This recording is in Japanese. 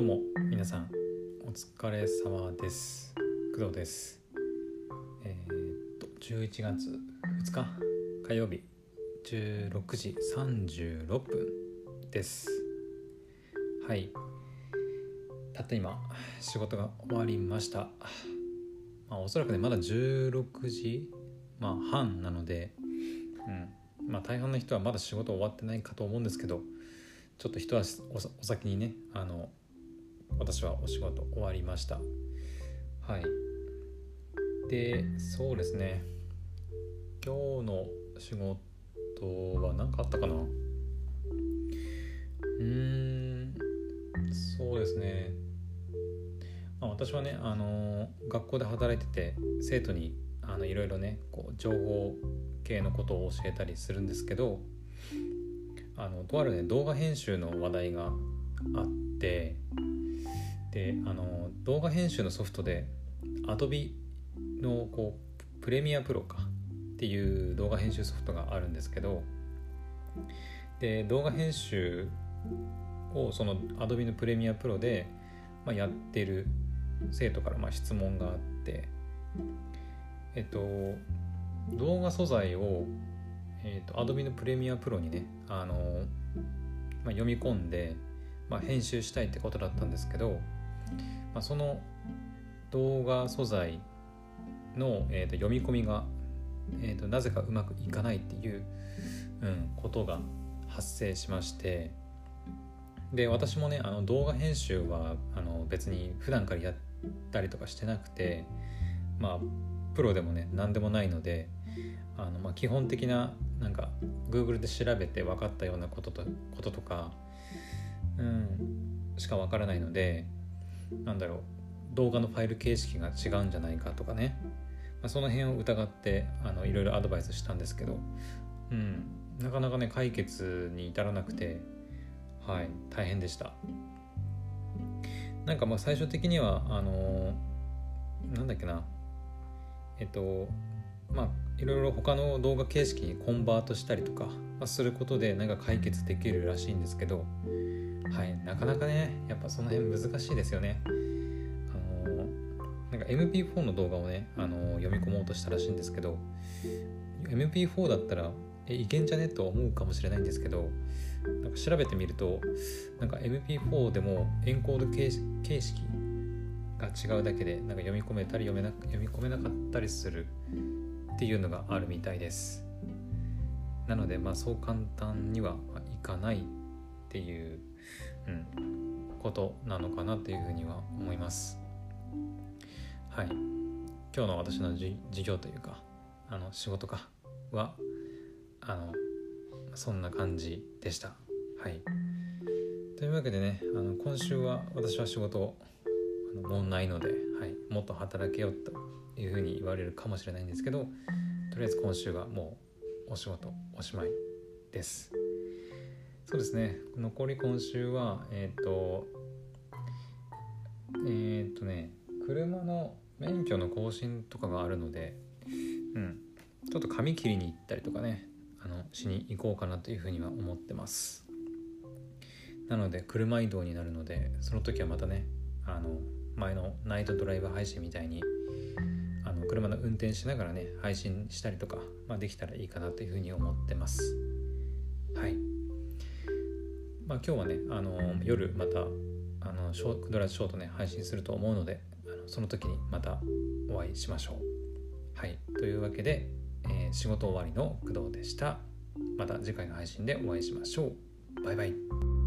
どうも皆さんお疲れ様です。工藤です。えー、っと11月2日火曜日16時36分です。はい。たった今仕事が終わりました。まあおそらくねまだ16時まあ半なのでうん。まあ大半の人はまだ仕事終わってないかと思うんですけどちょっと一足お先にねあの私はお仕事終わりました。はい。でそうですね。今日の仕事は何かあったかな？うーんそうですね、まあ、私はねあの学校で働いてて生徒にあのいろいろねこう情報系のことを教えたりするんですけどあのとあるね動画編集の話題があってであの動画編集のソフトで Adobe のこうプレミアプロかっていう動画編集ソフトがあるんですけどで動画編集をその Adobe のプレミアプロで、まあ、やってる生徒からまあ質問があってえっと動画素材をえーと、Adobe のプレミアプロにね、あのまあ、読み込んで、まあ、編集したいってことだったんですけど、まあ、その動画素材の、えーと、読み込みが、えーと、なぜかうまくいかないっていう、うん、ことが発生しましてで私もねあの動画編集はあの別に普段からやったりとかしてなくてまあプロでもね何でもないのであの、まあ、基本的ななんか Google で調べて分かったようなこととこととか、うん、しか分からないのでなんだろう動画のファイル形式が違うんじゃないかとかね、まあ、その辺を疑ってあのいろいろアドバイスしたんですけど、うん、なかなかね解決に至らなくてはい。大変でした。なんかまあ最終的にはあのー、なんだっけな。えっとまあいろいろ他の動画形式にコンバートしたりとかすることでなんか解決できるらしいんですけど。はいなかなかねやっぱその辺難しいですよね。あのなんか MP4 の動画をねあの読み込もうとしたらしいんですけど MP4 だったらえいけんじゃね？と思うかもしれないんですけどなんか調べてみるとなんか MP4 でもエンコード形式が違うだけでなんか読み込めたり読めな読み込めなかったりするっていうのがあるみたいです。なのでまあそう簡単にはいかないっていう、うん、ことなのかなっていうふうには思います。はい。今日の私の授業というかあの仕事かはあのそんな感じでした。はい。というわけでねあの今週は私は仕事あのもうないので、はい、もっと働けよというふうに言われるかもしれないんですけどとりあえず今週がもうお仕事おしまいです。そうですね。残り今週はえっ、とえっ、とね車の免許の更新とかがあるのでうんちょっと髪切りに行ったりとかねあのしに行こうかなというふうには思ってます。なので車移動になるのでその時はまたねあの前のナイトドライブ配信みたいにあの車の運転しながらね配信したりとか、まあ、できたらいいかなというふうに思ってます。はい。まあ今日はねあの夜またあのショドラショートね配信すると思うのであのその時にまたお会いしましょう。はい。というわけで、えー、仕事終わりの工藤でした。また次回の配信でお会いしましょう。バイバイ。